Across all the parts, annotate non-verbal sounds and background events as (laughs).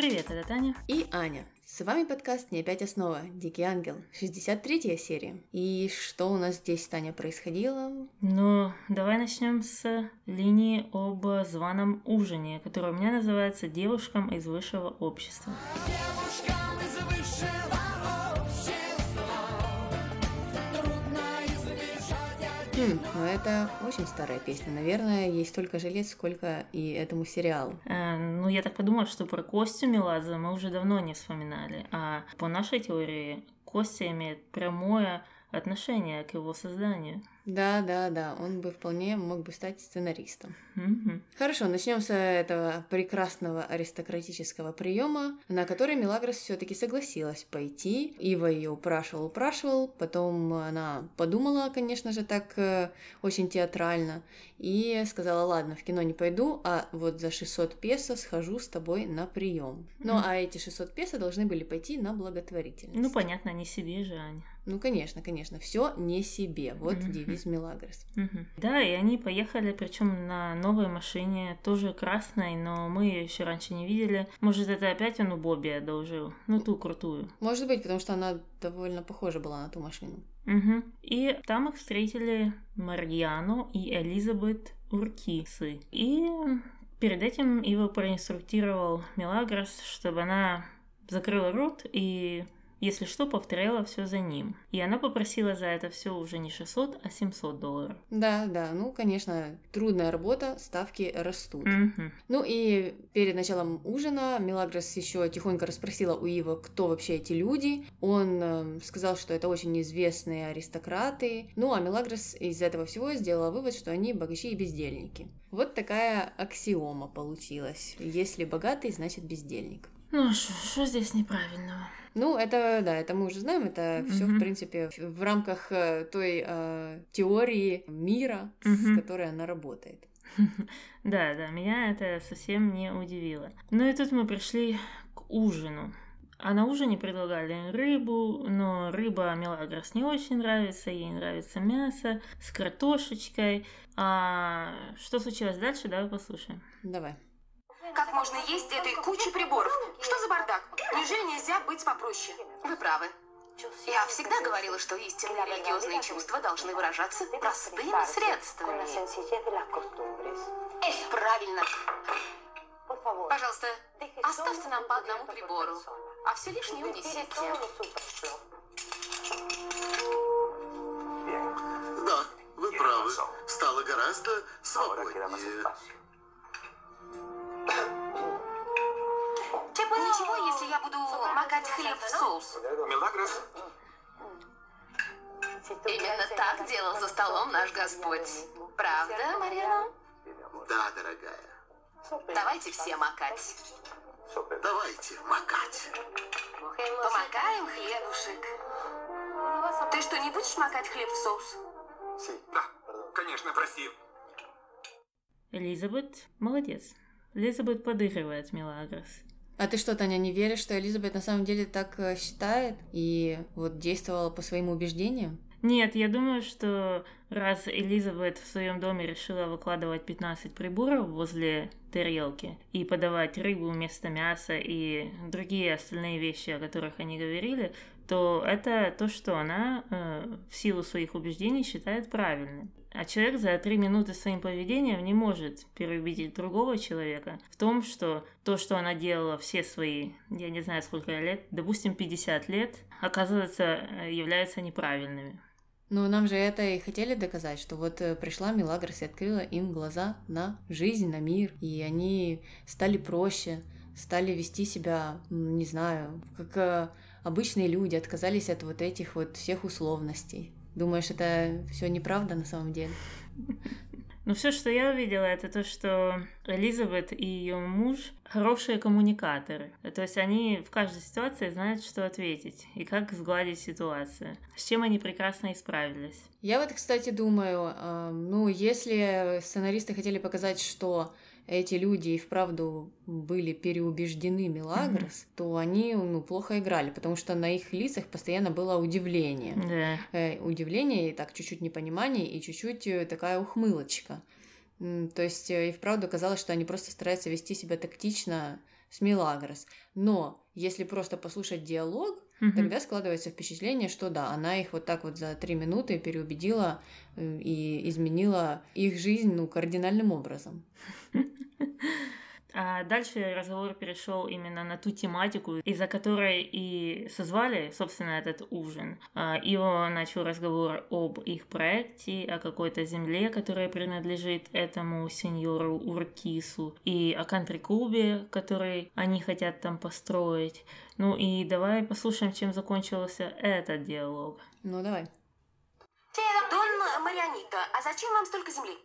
Привет, это Таня. И Аня. С вами подкаст «Не опять основа. Дикий ангел». 63 серия. И что у нас здесь, Таня, происходило? Ну, давай начнем с линии об званом ужине, которая у меня называется «Девушкам из высшего общества». Девушкам из высшего Ну это очень старая песня. Наверное, есть столько же лет, сколько и этому сериалу. Э, ну, я так подумала, что про Костю Меладзе мы уже давно не вспоминали. А по нашей теории Костя имеет прямое отношение к его созданию. Да, да, да, он бы вполне мог бы стать сценаристом. Mm-hmm. Хорошо, начнем с этого прекрасного аристократического приема, на который Мелагрос все-таки согласилась пойти. Ива ее упрашивал, упрашивал, потом она подумала, конечно же, так э, очень театрально, и сказала, ладно, в кино не пойду, а вот за 600 песо схожу с тобой на прием. Mm-hmm. Ну, а эти 600 песо должны были пойти на благотворительность. Ну, понятно, не себе же, Аня. Ну, конечно, конечно, все не себе. Вот mm-hmm. девиз Мелагрос. Mm-hmm. Да, и они поехали, причем на новой машине, тоже красной, но мы ее еще раньше не видели. Может, это опять он у Бобби одолжил? Ну, ту крутую. Может быть, потому что она довольно похожа была на ту машину. Угу. И там их встретили Марьяну и Элизабет Уркисы. И перед этим его проинструктировал Мелагрос, чтобы она закрыла рот и если что, повторяла все за ним. И она попросила за это все уже не 600, а 700 долларов. Да, да, ну, конечно, трудная работа, ставки растут. Угу. Ну и перед началом ужина Мелагрос еще тихонько расспросила у Ива, кто вообще эти люди. Он э, сказал, что это очень известные аристократы. Ну, а Мелагрос из этого всего сделала вывод, что они богачи и бездельники. Вот такая аксиома получилась. Если богатый, значит бездельник. Ну, а что здесь неправильного? Ну, это, да, это мы уже знаем, это все, в принципе, в рамках э, той э, теории мира, с которой она работает. (laughs) Да, да, меня это совсем не удивило. Ну и тут мы пришли к ужину. А на ужине предлагали рыбу, но рыба Мелагрос не очень нравится, ей нравится мясо с картошечкой. А что случилось дальше, давай послушаем. Давай. Как можно есть этой кучи приборов? Что за бардак? Неужели нельзя быть попроще? Вы правы. Я всегда говорила, что истинные религиозные чувства должны выражаться простыми средствами. Правильно. Пожалуйста, оставьте нам по одному прибору, а все лишнее унесите. Да, вы правы. Стало гораздо свободнее. Ничего, если я буду макать хлеб в соус? Мелагрос? Именно так делал за столом наш Господь. Правда, Марина? Да, дорогая. Давайте все макать. Давайте макать. Помакаем хлебушек. Ты что, не будешь макать хлеб в соус? Да, конечно, прости. Элизабет молодец. Элизабет подыгрывает Мелагрос. А ты что, Таня, не веришь, что Элизабет на самом деле так э, считает и вот действовала по своим убеждениям? Нет, я думаю, что раз Элизабет в своем доме решила выкладывать 15 приборов возле тарелки и подавать рыбу вместо мяса и другие остальные вещи, о которых они говорили, то это то, что она э, в силу своих убеждений считает правильным. А человек за три минуты своим поведением не может переубедить другого человека в том, что то, что она делала все свои, я не знаю сколько лет, допустим, 50 лет, оказывается, э, является неправильными. Ну, нам же это и хотели доказать, что вот э, пришла Милагрос и открыла им глаза на жизнь, на мир, и они стали проще, стали вести себя, не знаю, как э, обычные люди, отказались от вот этих вот всех условностей. Думаешь, это все неправда на самом деле? (laughs) Ну, все, что я увидела, это то, что Элизабет и ее муж хорошие коммуникаторы. То есть они в каждой ситуации знают, что ответить и как сгладить ситуацию. С чем они прекрасно исправились. Я вот, кстати, думаю, э, ну, если сценаристы хотели показать, что эти люди и вправду были переубеждены Мелагрос, mm-hmm. то они ну, плохо играли, потому что на их лицах постоянно было удивление. Yeah. Э, удивление и так чуть-чуть непонимание и чуть-чуть э, такая ухмылочка. То есть э, и вправду казалось, что они просто стараются вести себя тактично с Милагрос. Но если просто послушать диалог, Мгм. тогда складывается впечатление, что да, она их вот так вот за три минуты переубедила э, и изменила их жизнь, ну, кардинальным образом. (laughs) А дальше разговор перешел именно на ту тематику, из-за которой и созвали, собственно, этот ужин. А, Ио начал разговор об их проекте, о какой-то земле, которая принадлежит этому сеньору Уркису, и о кантри-клубе, который они хотят там построить. Ну и давай послушаем, чем закончился этот диалог. Ну, давай. Дон Марианита, а зачем вам столько земли?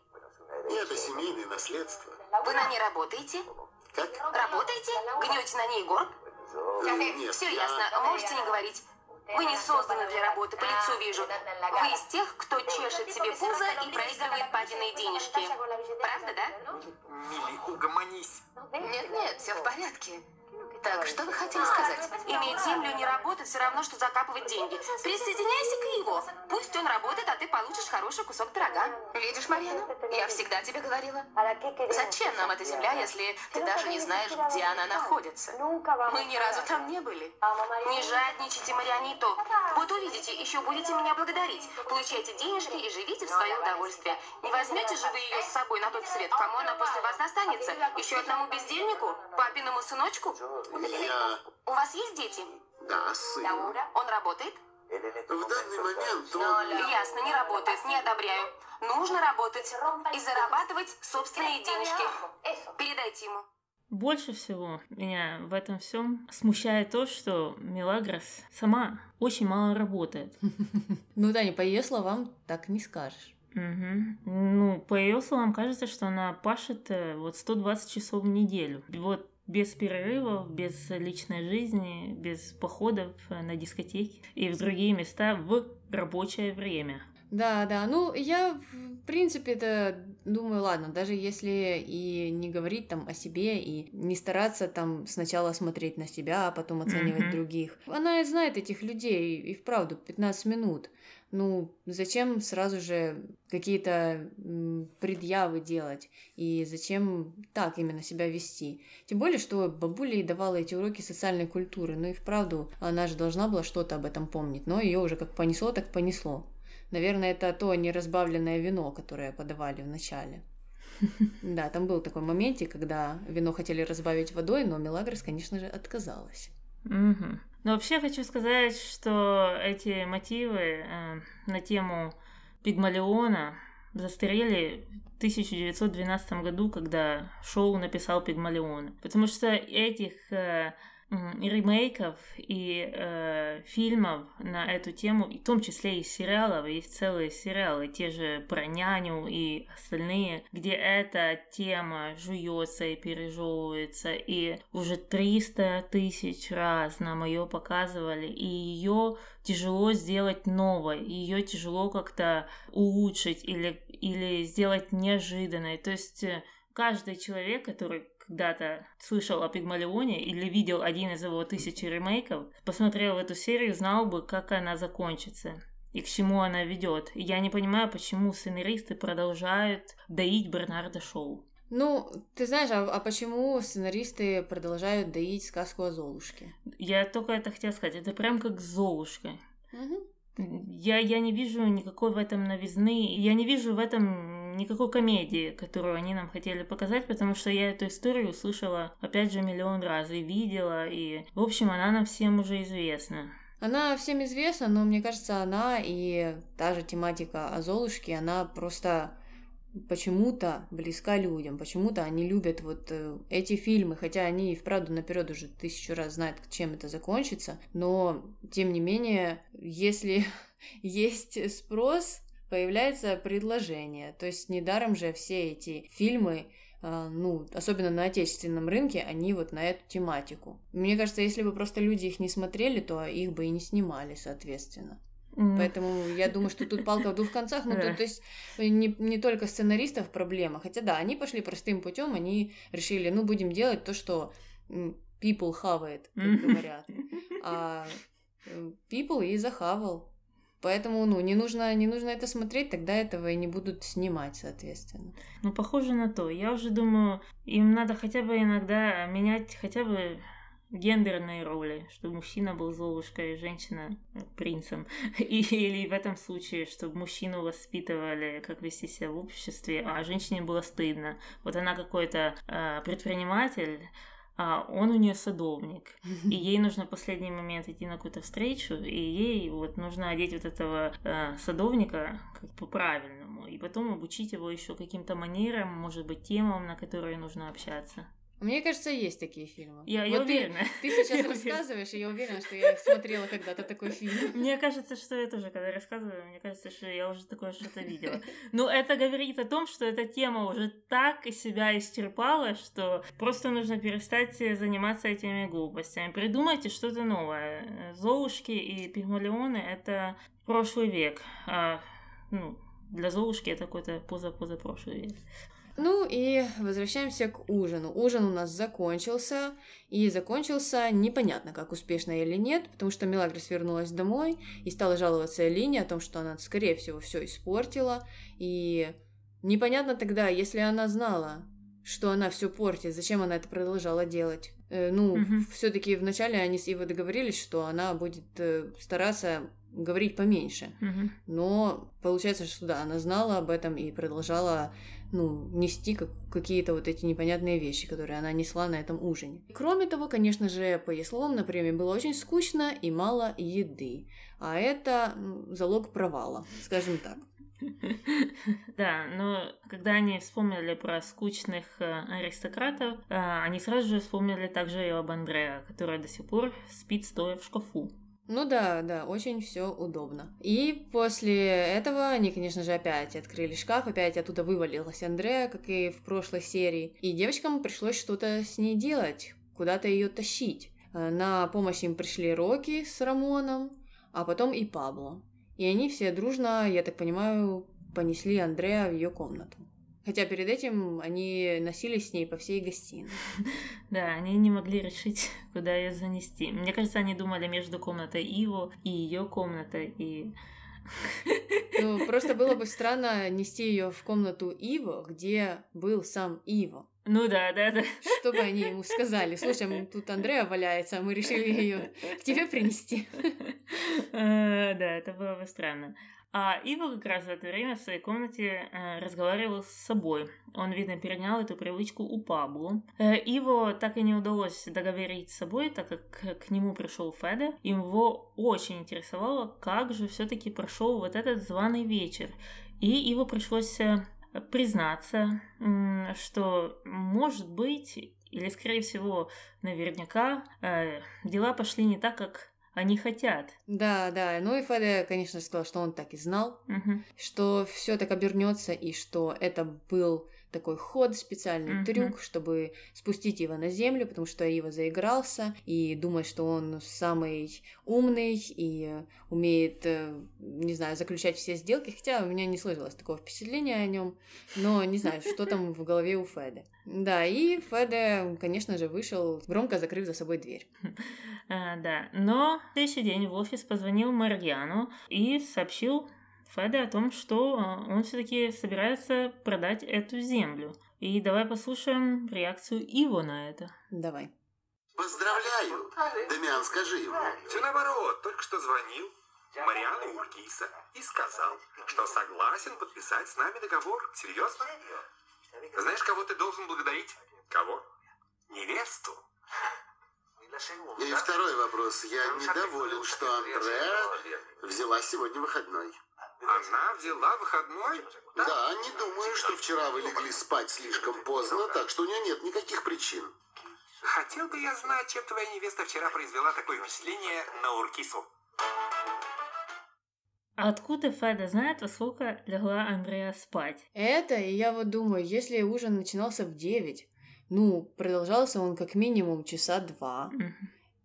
Это семейное наследство. Вы на ней работаете? Как? Работаете? Гнете на ней горб? Э, Нет, Все я- ясно, можете не говорить. Вы не созданы для работы, по лицу вижу. Вы из тех, кто чешет себе пузо и проигрывает папиные денежки. Правда, да? Милли, угомонись. Нет-нет, все в порядке. Так, что вы хотели сказать? Иметь землю не работать все равно, что закапывать деньги. Присоединяйся к его. Пусть он работает, а ты получишь хороший кусок пирога. Видишь, Марьяна? Я всегда тебе говорила. Зачем нам эта земля, если ты даже не знаешь, где она находится? Мы ни разу там не были. Не жадничайте, Марианиту. Вот увидите, еще будете меня благодарить. Получайте денежки и живите в свое удовольствие. Не возьмете же вы ее с собой на тот свет? Кому она после вас достанется? Еще одному бездельнику? Папиному сыночку? Я... У вас есть дети? Да, сын. Он работает? В данный момент он... Ясно, не работает, не одобряю. Нужно работать и зарабатывать собственные денежки. Передайте ему. Больше всего меня в этом всем смущает то, что Мелагрос сама очень мало работает. (laughs) Ну да, не по ее словам так не скажешь. Мгм. Ну, по ее словам, кажется, что она пашет э, вот 120 часов в неделю. Вот без перерывов, без личной жизни, без походов на дискотеки и в другие места в рабочее время. Да, да, ну я в принципе-то думаю, ладно, даже если и не говорить там о себе и не стараться там сначала смотреть на себя, а потом оценивать Мгм. других. Она знает этих людей, и вправду 15 минут. Ну, зачем сразу же какие-то предъявы делать? И зачем так именно себя вести? Тем более, что бабуля ей давала эти уроки социальной культуры. Ну и вправду, она же должна была что-то об этом помнить. Но ее уже как понесло, так понесло. Наверное, это то неразбавленное вино, которое подавали в начале. (laughs) Да, там был такой моментик, когда вино хотели разбавить водой, но Мелагрос, конечно же, отказалась. Мгм. Но вообще хочу сказать, что эти мотивы э, на тему Пигмалиона застарели в 1912 году, когда Шоу написал Пигмалиона. Потому что этих э, ремейков и э, фильмов на эту тему, в том числе и сериалов, есть целые сериалы, те же про няню и остальные, где эта тема жуется и пережевывается, и уже 300 тысяч раз нам ее показывали, и ее тяжело сделать новой, ее тяжело как-то улучшить или, или сделать неожиданной. То есть э, каждый человек, который когда-то слышал о Пигмалионе или видел один из его тысячи ремейков, посмотрел эту серию, знал бы, как она закончится и к чему она ведет. И я не понимаю, почему сценаристы продолжают доить Бернарда Шоу. Ну, ты знаешь, а, а почему сценаристы продолжают доить сказку о Золушке? Я только это хотела сказать. Это прям как Золушка. Мгм. Я, я не вижу никакой в этом новизны, я не вижу в этом никакой комедии, которую они нам хотели показать, потому что я эту историю услышала, опять же, миллион раз и видела, и, в общем, она нам всем уже известна. Она всем известна, но мне кажется, она и та же тематика о Золушке, она просто почему-то близка людям, почему-то они любят вот э, эти фильмы, хотя они и вправду наперед уже тысячу раз знают, чем это закончится, но тем не менее, если (laughs) есть спрос, появляется предложение. То есть недаром же все эти фильмы а, ну, особенно на отечественном рынке, они вот на эту тематику. Мне кажется, если бы просто люди их не смотрели, то их бы и не снимали, соответственно. М, Поэтому я думаю, что тут палка в двух концах. Ну, Да. то, то есть не, не только сценаристов проблема. Хотя да, они пошли простым путем, они решили, ну, будем делать то, что people хавает, как говорят. (laughs) А э, people и захавал. Поэтому, ну, не нужно, не нужно это смотреть, тогда этого и не будут снимать, соответственно. Ну, похоже на то. Я уже думаю, им надо хотя бы иногда менять хотя бы гендерные роли, чтобы мужчина был Золушкой, женщина принцем. (laughs) Или в этом случае, чтобы мужчину воспитывали, как вести себя в обществе, а женщине было стыдно. Вот она какой-то э, предприниматель, а он у нее садовник, (laughs) и ей нужно в последний момент идти на какую-то встречу, и ей вот нужно одеть вот этого э, садовника как по-правильному, и потом обучить его еще каким-то манерам, может быть, темам, на которые нужно общаться. Мне кажется, есть такие фильмы. Я, вот я ты, уверена. Ты (laughs) сейчас Я рассказываешь, и я уверена, что я смотрела когда-то такой фильм. (laughs) Мне кажется, что я тоже, когда рассказываю, мне кажется, что я уже такое что-то видела. (laughs) Но это говорит о том, что эта тема уже так из себя исчерпала, что просто нужно перестать заниматься этими глупостями. Придумайте что-то новое. Золушки и пигмалионы — это прошлый век. А, ну, для Золушки это какой-то поза-позапрошлый век. Ну и возвращаемся к ужину. Ужин у нас закончился, и закончился непонятно, как успешно или нет, потому что Мелагрос вернулась домой и стала жаловаться Элине о том, что она, скорее всего, все испортила, и непонятно тогда, если она знала, что она все портит, зачем она это продолжала делать. Э, ну, Мгм. все-таки вначале они с Ивой договорились, что она будет э, стараться говорить поменьше. Мгм. Но получается, что да, она знала об этом и продолжала ну, нести как, какие-то вот эти непонятные вещи, которые она несла на этом ужине. Кроме того, конечно же, по ее словам, на приеме было очень скучно и мало еды. А это залог провала, скажем так. (laughs) Да, но когда они вспомнили про скучных э, аристократов, э, они сразу же вспомнили также и об Андреа, которая до сих пор спит стоя в шкафу. Ну да, да, очень все удобно. И после этого они, конечно же, опять открыли шкаф, опять оттуда вывалилась Андрея, как и в прошлой серии. И девочкам пришлось что-то с ней делать, куда-то ее тащить. Э, На помощь им пришли Рокки с Рамоном, а потом и Пабло. И они все дружно, я так понимаю, понесли Андрея в ее комнату. Хотя перед этим они носились с ней по всей гостиной. (laughs) Да, они не могли решить, (laughs) куда ее занести. Мне кажется, они думали между комнатой Иво и ее комнатой, и (laughs) Ну, просто было бы странно нести ее в комнату Иво, где был сам Иво. Ну да, да, да. Чтобы они ему сказали, слушай, тут Андрея валяется, а мы решили ее к тебе принести. Э, Да, это было бы странно. А Иво как раз в это время в своей комнате э, разговаривал с собой. Он, видно, перенял эту привычку у Пабло. Э, Иво так и не удалось договорить с собой, так как к- нему пришел Феда. Его очень интересовало, как же все-таки прошел вот этот званый вечер. И Иво пришлось э, признаться, что, может быть, или, скорее всего, наверняка, э, дела пошли не так, как они хотят. Да, да. Ну и Феде, конечно, сказал, что он так и знал, Мгм. что все так обернется и что это был такой ход, специальный Мгм. трюк, чтобы спустить его на землю, потому что Ива заигрался и думает, что он самый умный и умеет, э, не знаю, заключать все сделки, хотя у меня не сложилось такого впечатления о нем, но не знаю, что там в голове у Феды. Да, и Феде, конечно же, вышел, громко закрыв за собой дверь. (laughs) А, да, но в следующий день в офис позвонил Марьяну и сообщил Феде о том, что а, он все-таки собирается продать эту землю. И давай послушаем реакцию Иво на это. Давай. Поздравляю. Дамиан, скажи ему. Все наоборот, только что звонил Мариану Уркиса и сказал, что согласен подписать с нами договор. Серьезно? Знаешь, кого ты должен благодарить? Кого? Невесту. И второй вопрос. Я недоволен, что Андреа взяла сегодня выходной. Она взяла выходной? Да, не думаю, что вчера вы легли спать слишком поздно, так что у нее нет никаких причин. Хотел бы я знать, чем твоя невеста вчера произвела такое впечатление на Уркису. А откуда Феда знает, во сколько легла Андрея спать? Это, и я вот думаю, если ужин начинался в 9, ну, продолжался он как минимум часа два, Мгм.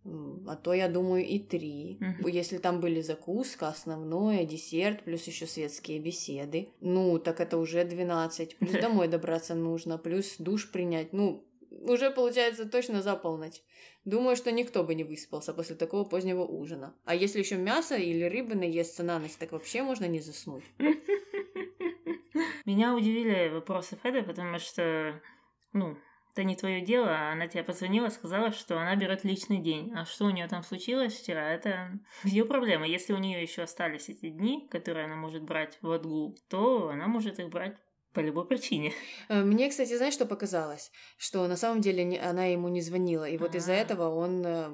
А то, я думаю, и три. Мгм. Если там были закуска, основное, десерт, плюс еще светские беседы, ну, так это уже 12. Плюс (laughs) домой добраться нужно, плюс душ принять. Ну, уже получается точно за полночь. Думаю, что никто бы не выспался после такого позднего ужина. А если еще мясо или рыбы наесться на ночь, так вообще можно не заснуть. (laughs) Меня удивили вопросы Феды, потому что, ну, это не твое дело, а она тебе позвонила, сказала, что она берет личный день. А что у нее там случилось вчера, это (laughs) ее проблема. Если у нее еще остались эти дни, которые она может брать в отгул, то она может их брать по любой причине. Э, мне, кстати, знаешь, что показалось? Что на самом деле она ему не звонила. И вот из-за А. этого он э,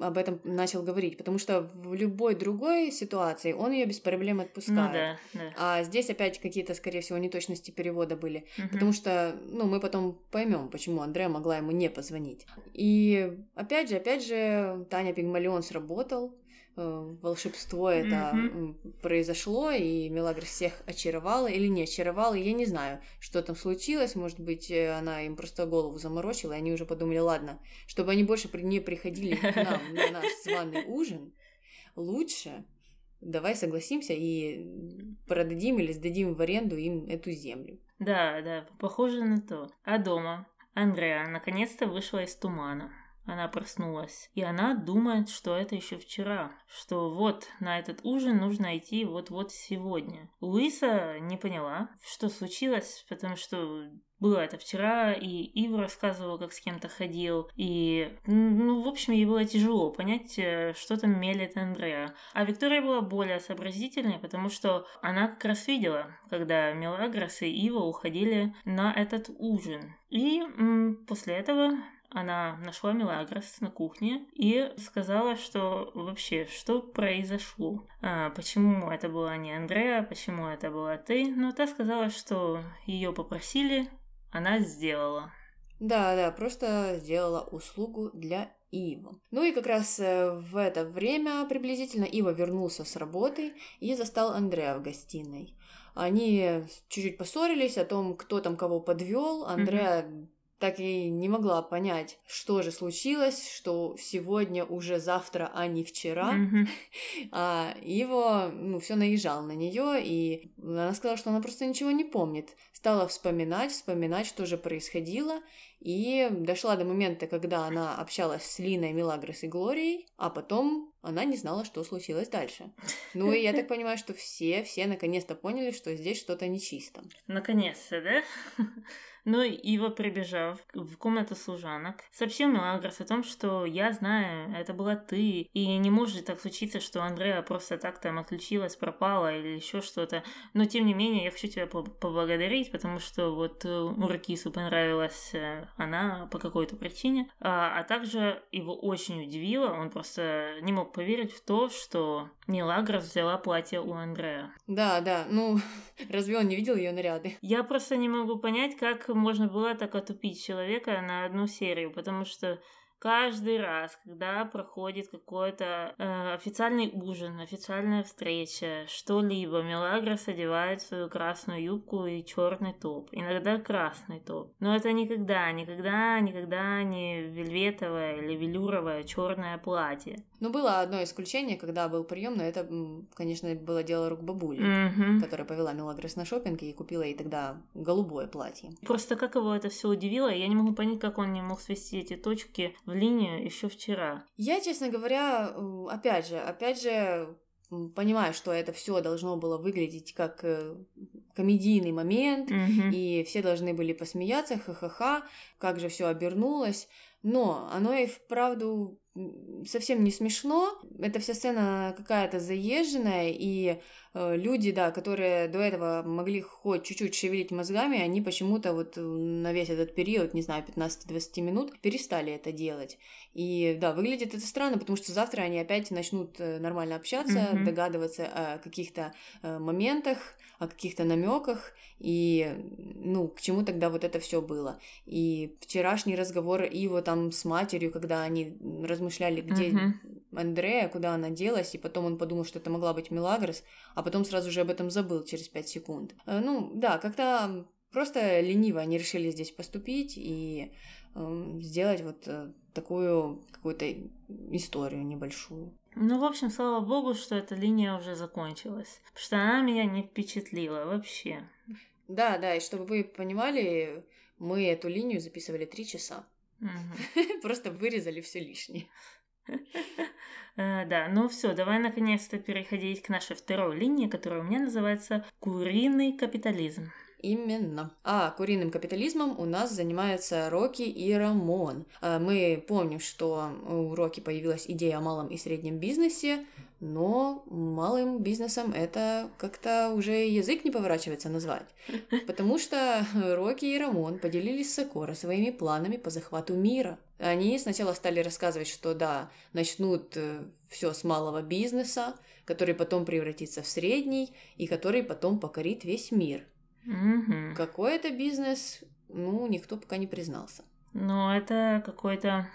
об этом начал говорить. Потому что в любой другой ситуации он ее без проблем отпускает. Ну да, да. А здесь опять какие-то, скорее всего, неточности перевода были. Мгм. Потому что, ну, мы потом поймем, почему Андреа могла ему не позвонить. И опять же, опять же, Таня Пигмалион сработал. Э, Волшебство это м, произошло, и Мелагрос всех очаровала или не очаровала. Я не знаю, что там случилось. Может быть, э, она им просто голову заморочила, и они уже подумали, ладно, чтобы они больше не приходили к (laughs) нам на наш званый ужин, лучше давай согласимся и продадим или сдадим в аренду им эту землю. Да, да, похоже на то. А дома Андреа наконец-то вышла из тумана. Она проснулась, и она думает, что это еще вчера, что вот на этот ужин нужно идти вот-вот сегодня. Луиса не поняла, что случилось, потому что было это вчера, и Ив рассказывал, как с кем-то ходил, и, ну, в общем, ей было тяжело понять, э, что там мелет Андреа. А Виктория была более сообразительной, потому что она как раз видела, когда Мелагрос и Ива уходили на этот ужин. И м, после этого она нашла Мелагрос на кухне и сказала, что вообще, что произошло. А, почему это была не Андреа, почему это была ты. Но та сказала, что ее попросили, она сделала. Да, да, просто сделала услугу для Ива. Ну и как раз э, в это время приблизительно Ива вернулся с работы и застал Андреа в гостиной. Они чуть-чуть поссорились о том, кто там кого подвел. Андреа так и не могла понять, что же случилось, что сегодня уже завтра, а не вчера. Мгм. (laughs) А Иво, ну, все наезжал на нее, и она сказала, что она просто ничего не помнит. Стала вспоминать, вспоминать, что же происходило, и дошла до момента, когда она общалась с Линой, Мелагрос и Глорией, а потом она не знала, что случилось дальше. Ну и я так (laughs) понимаю, что все, все наконец-то поняли, что здесь что-то нечисто. Наконец-то, да? (laughs) Но Ива, прибежав в комнату служанок, сообщил Мелагрос о том, что я знаю, это была ты, и не может так случиться, что Андреа просто так там отключилась, пропала или еще что-то. Но тем не менее, я хочу тебя по- поблагодарить, потому что вот э, Уркису понравилась э, она по какой-то причине, а, а также его очень удивило, он просто не мог поверить в то, что Мелагрос взяла платье у Андреа. Да, да, ну, (laughs) разве он не видел ее наряды? Я просто не могу понять, как можно было так отупить человека на одну серию, потому что каждый раз, когда проходит какой-то э, официальный ужин, официальная встреча, что-либо, Мелагрос одевает свою красную юбку и черный топ. Иногда красный топ. Но это никогда, никогда, никогда не вельветовое или велюровое черное платье. Ну, было одно исключение, когда был прием, но это, конечно, было дело рук бабули. Мгм. которая повела Мелагрос на шопинг и купила ей тогда голубое платье. Просто как его это все удивило, я не могу понять, как он не мог свести эти точки в линию еще вчера. Я, честно говоря, опять же, опять же, понимаю, что это все должно было выглядеть как э, комедийный момент, Мгм. и все должны были посмеяться, ха-ха-ха, как же все обернулось. Но оно и вправду совсем не смешно. Эта вся сцена какая-то заезженная, и люди, да, которые до этого могли хоть чуть-чуть шевелить мозгами, они почему-то вот э, на весь этот период, не знаю, 15-20 минут, перестали это делать. И да, выглядит это странно, потому что завтра они опять начнут э, нормально общаться, Мгм. догадываться о каких-то э, моментах, о каких-то намеках, и ну, к чему тогда вот это все было. И вчерашний разговор Иво там с матерью, когда они размышляли, где Мгм. Андрея, куда она делась, и потом он подумал, что это могла быть Мелагрос, а потом сразу же об этом забыл через пять секунд. Э, Ну, да, как-то просто лениво они решили здесь поступить и эм, сделать вот э, такую какую-то историю небольшую. Ну, в общем, слава богу, что эта линия уже закончилась. Потому что она меня не впечатлила вообще. Да, да, и чтобы вы понимали, мы эту линию записывали три часа. Мгм. (laughs) Просто вырезали все лишнее. (laughs) Э, Да, ну все, давай наконец-то переходить к нашей второй линии, которая у меня называется «Куриный капитализм». Именно. А куриным капитализмом у нас занимаются Рокки и Рамон. А, Мы помним, что у Рокки появилась идея о малом и среднем бизнесе, но малым бизнесом это как-то уже язык не поворачивается назвать. (laughs) Потому что Рокки и Рамон поделились с Сокора своими планами по захвату мира. Они сначала стали рассказывать, что да, начнут все с малого бизнеса, который потом превратится в средний и который потом покорит весь мир. Мгм. Какой это бизнес, ну, никто пока не признался. Ну, это какой-то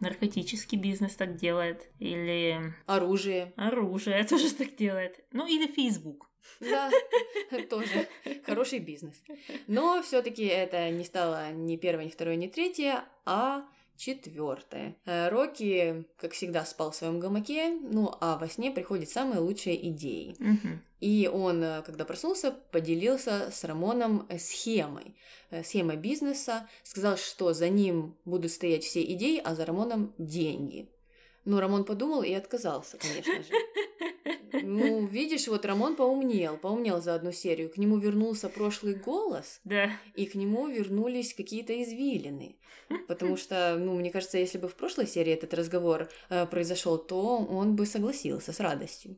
наркотический бизнес так делает. Или Оружие. оружие (laughs) тоже так делает. Ну, или Facebook. Да, (laughs) тоже хороший бизнес. Но все-таки это не стало ни первое, ни второе, ни третье, а четвертое. Э, Рокки, как всегда, спал в своем гамаке, ну а во сне приходят самые лучшие идеи. Мгм. И он, э, когда проснулся, поделился с Рамоном э, схемой. Схемой бизнеса. Сказал, что за ним будут стоять все идеи, а за Рамоном деньги. Ну, Рамон подумал и отказался, конечно же. (laughs) Ну, видишь, вот Рамон поумнел, поумнел за одну серию. К нему вернулся прошлый голос, Да. и к нему вернулись какие-то извилины. Потому (laughs) что, ну, мне кажется, если бы в прошлой серии этот разговор э, произошел, то он бы согласился с радостью.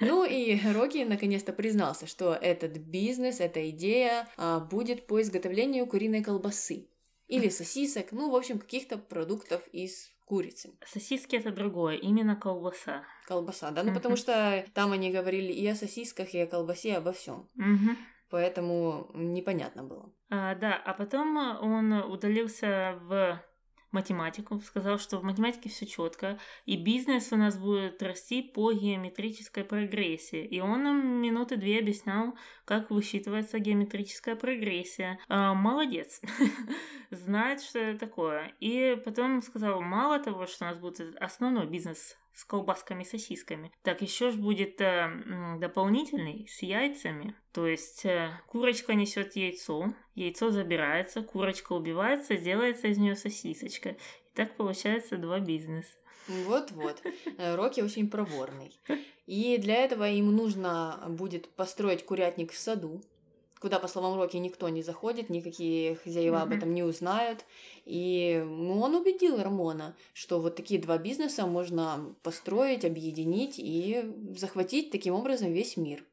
Ну и Рокки наконец-то признался, что этот бизнес, эта идея а, будет по изготовлению куриной колбасы. Или сосисок, ну, в общем, каких-то продуктов из курицы. Сосиски это другое, именно колбаса. Колбаса, да? Ну, потому Мгм. что там они говорили и о сосисках, и о колбасе, обо всем. Мгм. Поэтому непонятно было. А, да, а потом он удалился в математику, сказал, что в математике все четко, и бизнес у нас будет расти по геометрической прогрессии. И он нам минуты две объяснял, как высчитывается геометрическая прогрессия. А, молодец, (laughs) знает, что это такое. И потом сказал, мало того, что у нас будет основной бизнес с колбасками и сосисками. Так еще ж будет э, дополнительный с яйцами. То есть э, курочка несет яйцо, яйцо забирается, курочка убивается, делается из нее сосисочка. И так получается два бизнеса. Вот-вот. Э, Рокки очень проворный. И для этого им нужно будет построить курятник в саду, куда, по словам Рокки, никто не заходит, никакие хозяева об Мгм. этом не узнают. И ну, он убедил Рамона, что вот такие два бизнеса можно построить, объединить и захватить таким образом весь мир.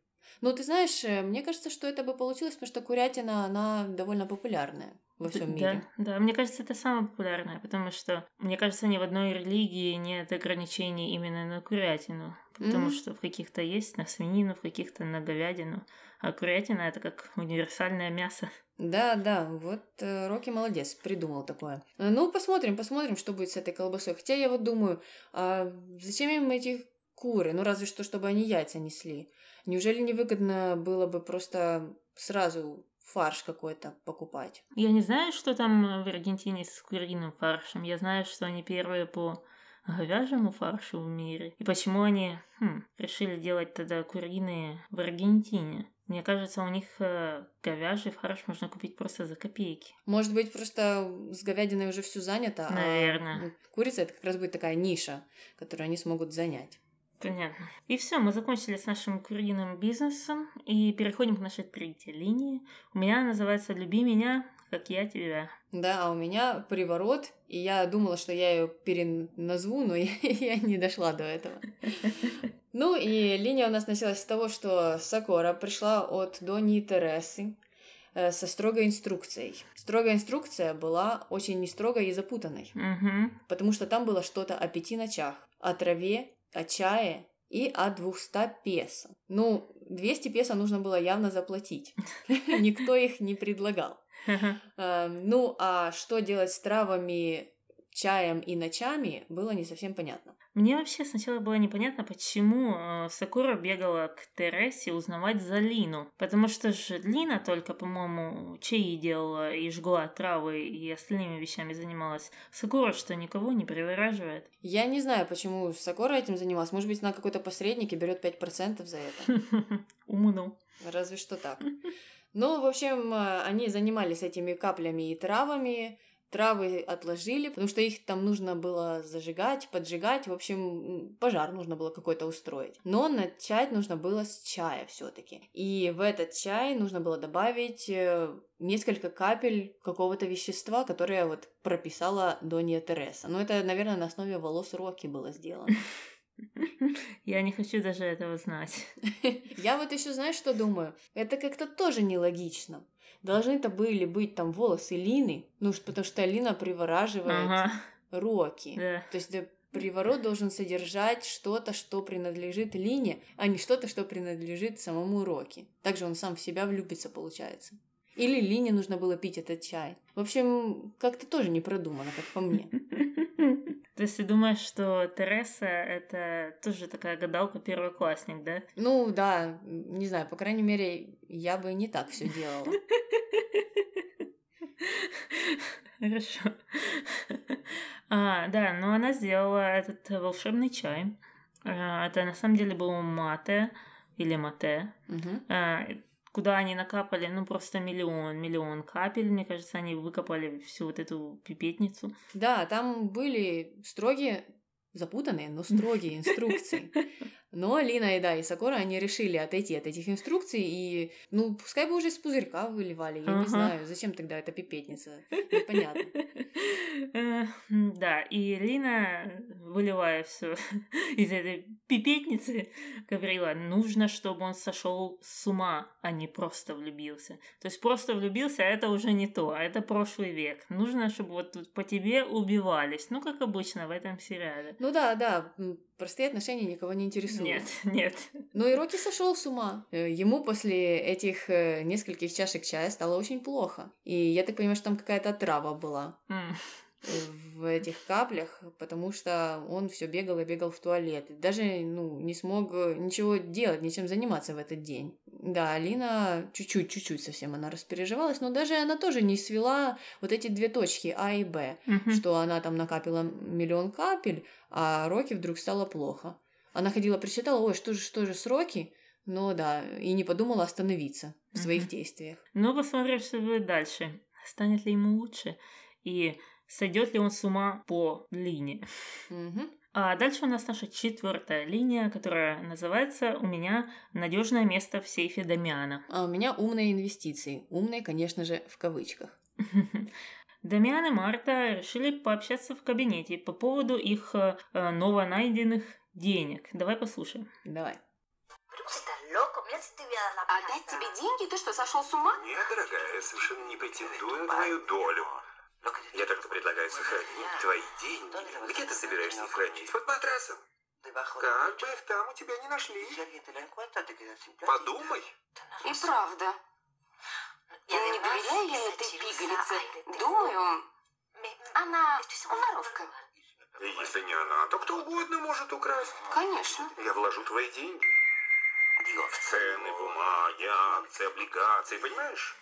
Ну, ты знаешь, э, мне кажется, что это бы получилось, потому что курятина, она довольно популярная во всем мире. Да, да, мне кажется, это самое популярное, потому что, мне кажется, ни в одной религии нет ограничений именно на курятину. Потому Мгм. что в каких-то есть на свинину, в каких-то на говядину. А курятина это как универсальное мясо. Да, да, вот э, Рокки молодец, придумал такое. Э, Ну, посмотрим, посмотрим, что будет с этой колбасой. Хотя я вот думаю, а зачем им эти куры? Ну, разве что, чтобы они яйца несли. Неужели невыгодно было бы просто сразу фарш какой-то покупать? Я не знаю, что там в Аргентине с куриным фаршем. Я знаю, что они первые по говяжьему фаршу в мире. И почему они хм, решили делать тогда куриные в Аргентине? Мне кажется, у них э, говяжий фарш можно купить просто за копейки. Может быть, просто с говядиной уже все занято, Наверно. а курица это как раз будет такая ниша, которую они смогут занять. Понятно. И все, мы закончили с нашим куриным бизнесом и переходим к нашей третьей линии. У меня называется «Люби меня, как я тебя». Да, а у меня приворот, и я думала, что я ее переназву, но я, (laughs) я не дошла до этого. (laughs) Ну и линия у нас носилась с того, что Сакора пришла от Дони Тересы э, со строгой инструкцией. Строгая инструкция была очень не строгой и запутанной, Угу. потому что там было что-то о пяти ночах, о траве, о чае и о 200 песо. Ну, 200 песо нужно было явно заплатить. (laughs) Никто их не предлагал. Эм, Ну, а что делать с травами, чаем и ночами, было не совсем понятно. Мне вообще сначала было непонятно, почему э, Сакура бегала к Тересе узнавать за Лину. Потому что же Лина только, по-моему, чаи делала и жгла травы и остальными вещами занималась. Сакура что, никого не привораживает? Я не знаю, почему Сакора этим занималась. Может быть, она какой-то посредник и берет 5% за это. (laughs) Умно. Разве что так. Ну, в общем, э, они занимались этими каплями и травами, Травы отложили, потому что их там нужно было зажигать, поджигать. В общем, пожар нужно было какой-то устроить. Но начать нужно было с чая все-таки. И в этот чай нужно было добавить э, несколько капель какого-то вещества, которое вот прописала Донья Тереса. Но это, наверное, на основе волос Роки было сделано. (laughs) (laughs) Я не хочу даже этого знать. (laughs) Я вот еще знаешь, что думаю? Это как-то тоже нелогично должны-то были быть там волосы Лины, ну, потому что Лина привораживает ага. Роки. Да. То есть приворот должен содержать что-то, что принадлежит Лине, а не что-то, что принадлежит самому Роки. Также он сам в себя влюбится, получается. Или Лине нужно было пить этот чай. В общем, как-то тоже не продумано, как по мне. (laughs) То есть ты думаешь, что Тереса это тоже такая гадалка первоклассник, да? Ну да, не знаю, по крайней мере, я бы не так все делала. (laughs) Хорошо. (laughs) А, да, но она сделала этот волшебный чай. А, это на самом деле был мате или мате. Угу куда они накапали, ну, просто миллион, миллион капель, мне кажется, они выкопали всю вот эту пипетницу. Да, там были строгие, запутанные, но строгие (laughs) инструкции. Но Алина и да, и Сакора, они решили отойти от этих инструкций и, ну, пускай бы уже из пузырька выливали, я ага. не знаю, зачем тогда эта пипетница, непонятно. Да, и Лина, выливая все (laughs) из этой пипетницы, говорила, нужно, чтобы он сошел с ума, а не просто влюбился. То есть просто влюбился, а это уже не то, а это прошлый век. Нужно, чтобы вот по тебе убивались, ну, как обычно в этом сериале. Ну да, да, простые отношения никого не интересуют. Нет, (laughs) нет. Ну и Рокки сошел с ума. Э, ему после этих э, нескольких чашек чая стало очень плохо. И я так понимаю, что там какая-то трава была. Mm (laughs) в этих каплях, потому что он все бегал и бегал в туалет. Даже ну, не смог ничего делать, ничем заниматься в этот день. Да, Алина чуть-чуть, чуть-чуть совсем она распереживалась, но даже она тоже не свела вот эти две точки А и Б, угу. что она там накапила миллион капель, а Роки вдруг стало плохо. Она ходила, прочитала, ой, что же, что же сроки? Но да, и не подумала остановиться в своих угу. действиях. Ну, посмотрим, что будет дальше. Станет ли ему лучше? И сойдет ли он с ума по линии. А дальше у нас наша четвертая линия, которая называется «У меня надежное место в сейфе Дамиана». А у меня умные инвестиции. Умные, конечно же, в кавычках. (laughs) Дамиан и Марта решили пообщаться в кабинете по поводу их э, новонайденных денег. Давай послушаем. Давай. Отдать тебе деньги? Ты что, сошел с ума? Нет, дорогая, я совершенно не претендую на твою долю. Я только предлагаю сохранить твои деньги. Где ты собираешься их хранить? Под матрасом. Как бы их там у тебя не нашли. Подумай. И правда. Не доверяю я этой пигалице. Думаю, она воровка. И если не она, то кто угодно может украсть. Конечно. Я вложу твои деньги. В цены, бумаги, акции, облигации, понимаешь?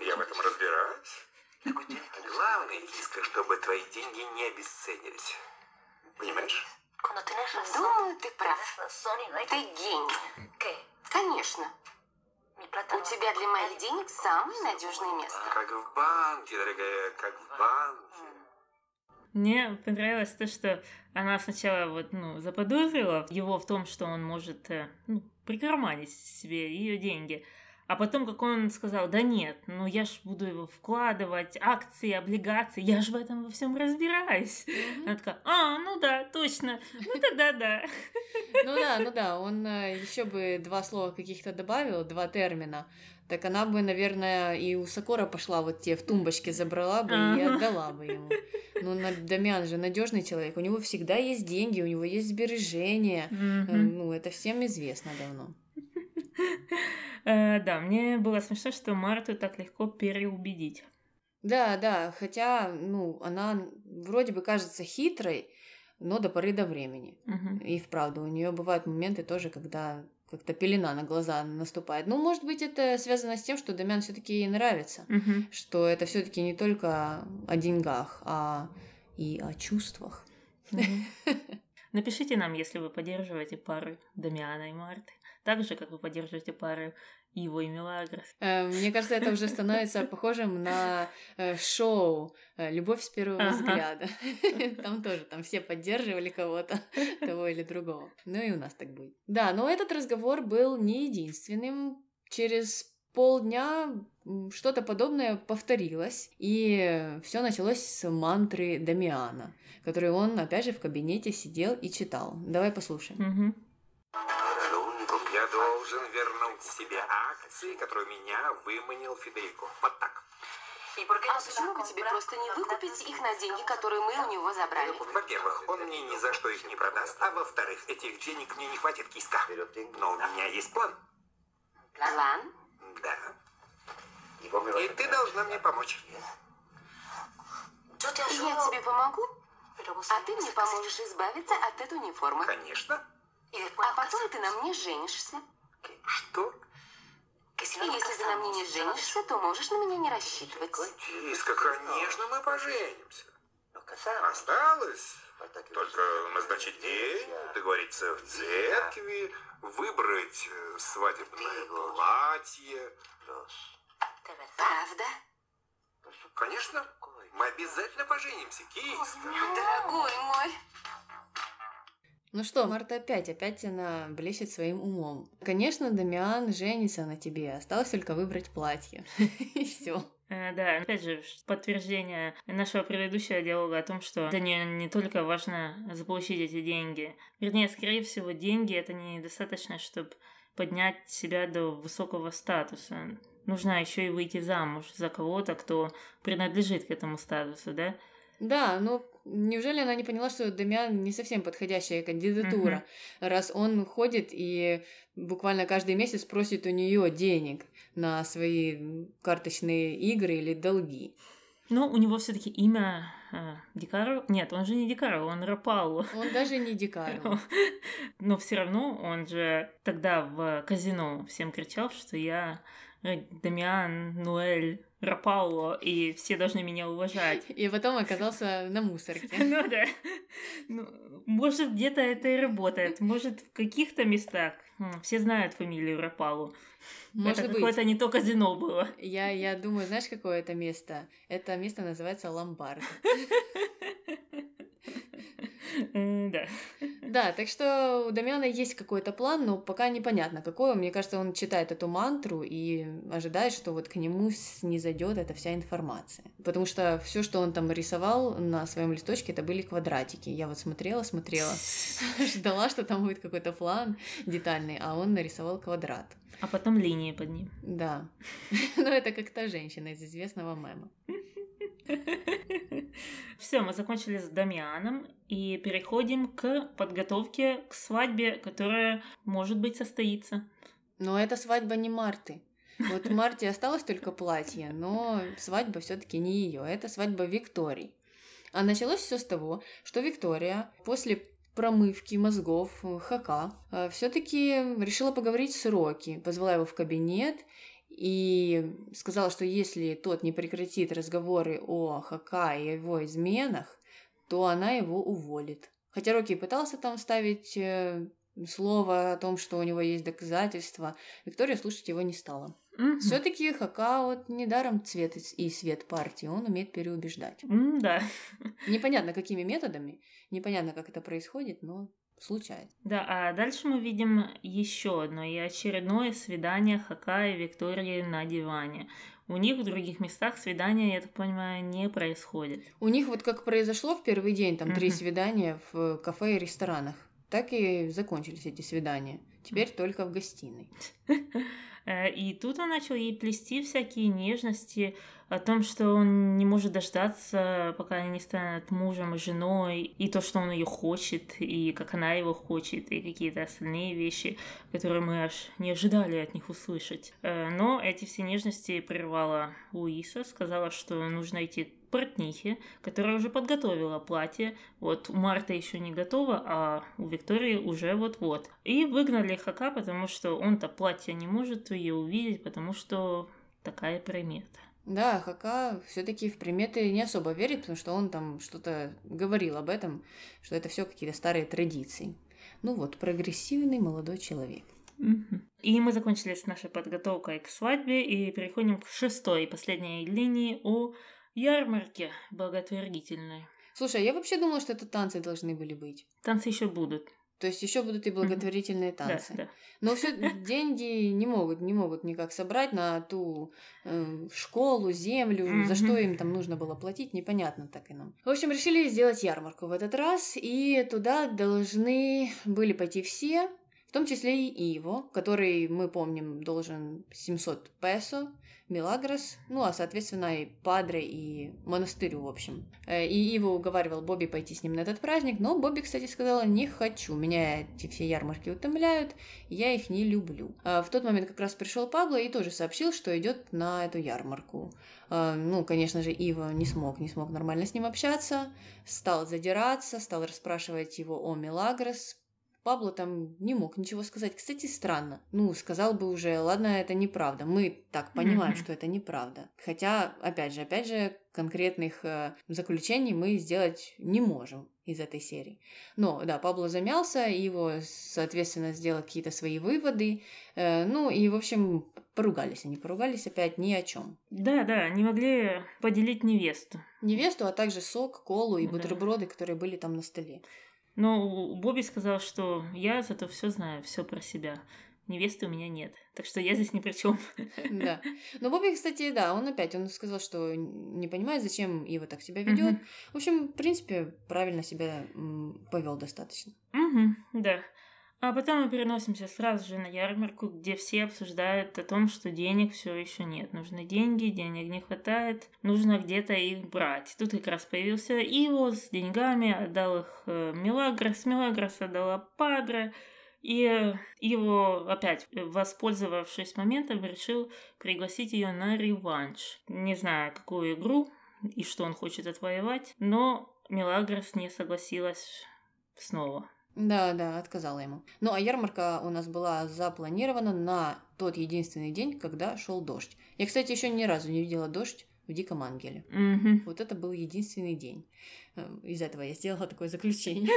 Я в этом разбираюсь. Главное, Киска, чтобы твои деньги не обесценились. Понимаешь? Думаю, ты прав. Ты гений. Конечно. У тебя для моих денег самое надежное место. Как в банке, дорогая, как в банке. Мне понравилось то, что она сначала вот, ну, заподозрила его в том, что он может э, ну, прикарманить себе ее деньги. А потом, как он сказал, да нет, ну я ж буду его вкладывать, акции, облигации, я же в этом во всем разбираюсь. Mm-hmm. Она такая, а, ну да, точно, ну тогда да. Ну да, ну да, он э, еще бы два слова каких-то добавил, два термина, так она бы, наверное, и у Сокора пошла вот те в тумбочке забрала бы и отдала бы ему. Ну, Дамиан же надежный человек, у него всегда есть деньги, у него есть сбережения, ну, это всем известно давно. (laughs) Э, да, мне было смешно, что Марту так легко переубедить. Да, да, хотя, ну, она вроде бы кажется хитрой, но до поры до времени. Угу. И вправду, у нее бывают моменты тоже, когда как-то пелена на глаза наступает. Ну, может быть, это связано с тем, что Дамян все-таки ей нравится, угу. что это все-таки не только о деньгах, а и о чувствах. Угу. (laughs) Напишите нам, если вы поддерживаете пары Дамиана и Марты. Так же, как вы поддерживаете пары Иво и Мелагрос. Э, Мне кажется, это уже становится (laughs) похожим на э, шоу э, «Любовь с первого Ага. взгляда». (laughs) Там тоже, там все поддерживали кого-то, (laughs) того или другого. Ну и у нас так будет. Да, но этот разговор был не единственным. Через полдня что-то подобное повторилось, и все началось с мантры Дамиана, который он, опять же, в кабинете сидел и читал. Давай послушаем. Мгм. Вернуть себе акции, которые меня выманил Федерико. Вот так. А почему бы тебе просто не выкупить их на деньги, которые мы у него забрали? Во-первых, он мне ни за что их не продаст. А во-вторых, этих денег мне не хватит киска. Но у меня есть план. План? Да. И ты должна мне помочь. Я тебе помогу, а ты мне поможешь избавиться от этой униформы. Конечно. А потом ты на мне женишься. Что? И если ты на мне не женишься, то можешь на меня не рассчитывать. Киска, конечно, мы поженимся. Осталось только назначить день, договориться в церкви, выбрать э, свадебное платье. Правда? Конечно, мы обязательно поженимся, Киска. Дорогой мой. Ну что, Марта опять, опять она блещет своим умом. Конечно, Дамиан женится на тебе, осталось только выбрать платье. (laughs) И все. Э, Да, опять же, подтверждение нашего предыдущего диалога о том, что для нее не только важно заполучить эти деньги. Вернее, скорее всего, деньги это недостаточно, чтобы поднять себя до высокого статуса. Нужно еще и выйти замуж за кого-то, кто принадлежит к этому статусу, да? Да, но неужели она не поняла, что Дамиан не совсем подходящая кандидатура, раз он ходит и буквально каждый месяц просит у нее денег на свои карточные игры или долги. Но у него все-таки имя э, Дикаро. Нет, он же не Дикаро, он Рапалло. Он даже не Дикаро. (laughs) Но все равно он же тогда в казино всем кричал, что я э, Дамиан, Нуэль, Рапалло, и все должны меня уважать. И потом оказался на мусорке. (laughs) Ну да. Ну, может, где-то это и работает. Может, в каких-то местах. М, Все знают фамилию Рапалу. Может это быть. какое-то не то казино было. Я, я думаю, знаешь, какое это место? Это место называется Ломбард. (laughs) (laughs) Да. (laughs) Да, так что у Дамиана есть какой-то план, но пока непонятно какой. Мне кажется, он читает эту мантру и ожидает, что вот к нему не зайдет эта вся информация. Потому что все, что он там рисовал на своем листочке, это были квадратики. Я вот смотрела, смотрела, (laughs) ждала, что там будет какой-то план детальный, а он нарисовал квадрат. А потом линии под ним. Да. Но это как та женщина из известного мема. (laughs) Все, мы закончили с Дамианом и переходим к подготовке к свадьбе, которая, может быть, состоится. Но это свадьба не Марты. Вот Марте осталось только платье, но свадьба все-таки не ее, это свадьба Виктории. А началось все с того, что Виктория после промывки мозгов э, Хака все-таки решила поговорить с Рокки, позвала его в кабинет и сказала, что если тот не прекратит разговоры о Хака и его изменах, то она его уволит. Хотя Рокки пытался там ставить э, слово о том, что у него есть доказательства, Виктория слушать его не стала. Мгм. Все-таки Хака вот недаром цвет и- свет партии, он умеет переубеждать. М, Да. Непонятно, какими методами, непонятно, как это происходит, но случается. Да, а дальше мы видим еще одно и очередное свидание Хака и Виктории на диване. У них в других местах свидания, я так понимаю, не происходит. У них вот как произошло в первый день, там три свидания в кафе и ресторанах, так и закончились эти свидания. Теперь только в гостиной. (laughs) Э, И тут он начал ей плести всякие нежности о том, что он не может дождаться, пока они не станут мужем и женой, и то, что он ее хочет, и как она его хочет, и какие-то остальные вещи, которые мы аж не ожидали от них услышать. Э, Но эти все нежности прервала Луиса, сказала, что нужно идти портнихе, которая уже подготовила платье. Вот у Марта еще не готово, а у Виктории уже вот-вот. И выгнали Хака, потому что он-то платье не может ее увидеть, потому что такая примета. Да, Хака все-таки в приметы не особо верит, потому что он там что-то говорил об этом, что это все какие-то старые традиции. Ну вот, прогрессивный молодой человек. И мы закончили с нашей подготовкой к свадьбе и переходим к шестой и последней линии о ярмарке благотворительной. Слушай, я вообще думала, что это танцы должны были быть. Танцы еще будут. То есть еще будут и благотворительные Да, танцы. да. Но все (laughs) деньги не могут, не могут никак собрать на ту э, школу, землю, за что им там нужно было платить, непонятно так и нам. В общем, решили сделать ярмарку в этот раз, и туда должны были пойти все, в том числе и Иво, который, мы помним, должен 700 песо, Милагрос, ну, а, соответственно, и Падре, и монастырю, в общем. Э, И Иво уговаривал Бобби пойти с ним на этот праздник, но Бобби, кстати, сказала, не хочу, меня эти все ярмарки утомляют, я их не люблю. А В тот момент как раз пришел Пабло и тоже сообщил, что идет на эту ярмарку. А, Ну, конечно же, Ива не смог, не смог нормально с ним общаться, стал задираться, стал расспрашивать его о Мелагрос. Пабло там не мог ничего сказать. Кстати, странно. Ну, сказал бы уже, ладно, это неправда. Мы так понимаем, что это неправда. Хотя, опять же, опять же, конкретных э, заключений мы сделать не можем из этой серии. Но, да, Пабло замялся, его, соответственно, сделал какие-то свои выводы. Э, ну, и, в общем, поругались они. Поругались опять ни о чем. Да, да, не могли поделить невесту. Невесту, а также сок, колу и Да. бутерброды, которые были там на столе. Но Бобби сказал, что я зато все знаю, все про себя. Невесты у меня нет. Так что я здесь ни при чем. Да. Но Бобби, кстати, да, он опять, он сказал, что не понимает, зачем Ива так себя ведет. Мгм. В общем, в принципе, правильно себя повел достаточно. Мгм, да. А потом мы переносимся сразу же на ярмарку, где все обсуждают о том, что денег все еще нет. Нужны деньги, денег не хватает, нужно где-то их брать. Тут как раз появился Иво с деньгами, отдал их э, Мелагрос, Мелагрос отдала Падре, и Иво опять, э, воспользовавшись моментом, решил пригласить ее на реванш. Не знаю, какую игру и что он хочет отвоевать, но Мелагрос не согласилась снова. Да, да, отказала ему. Ну, а ярмарка у нас была запланирована на тот единственный день, когда шел дождь. Я, кстати, еще ни разу не видела дождь в Диком Ангеле. Мгм. Вот это был единственный день. Э, Из этого я сделала такое заключение.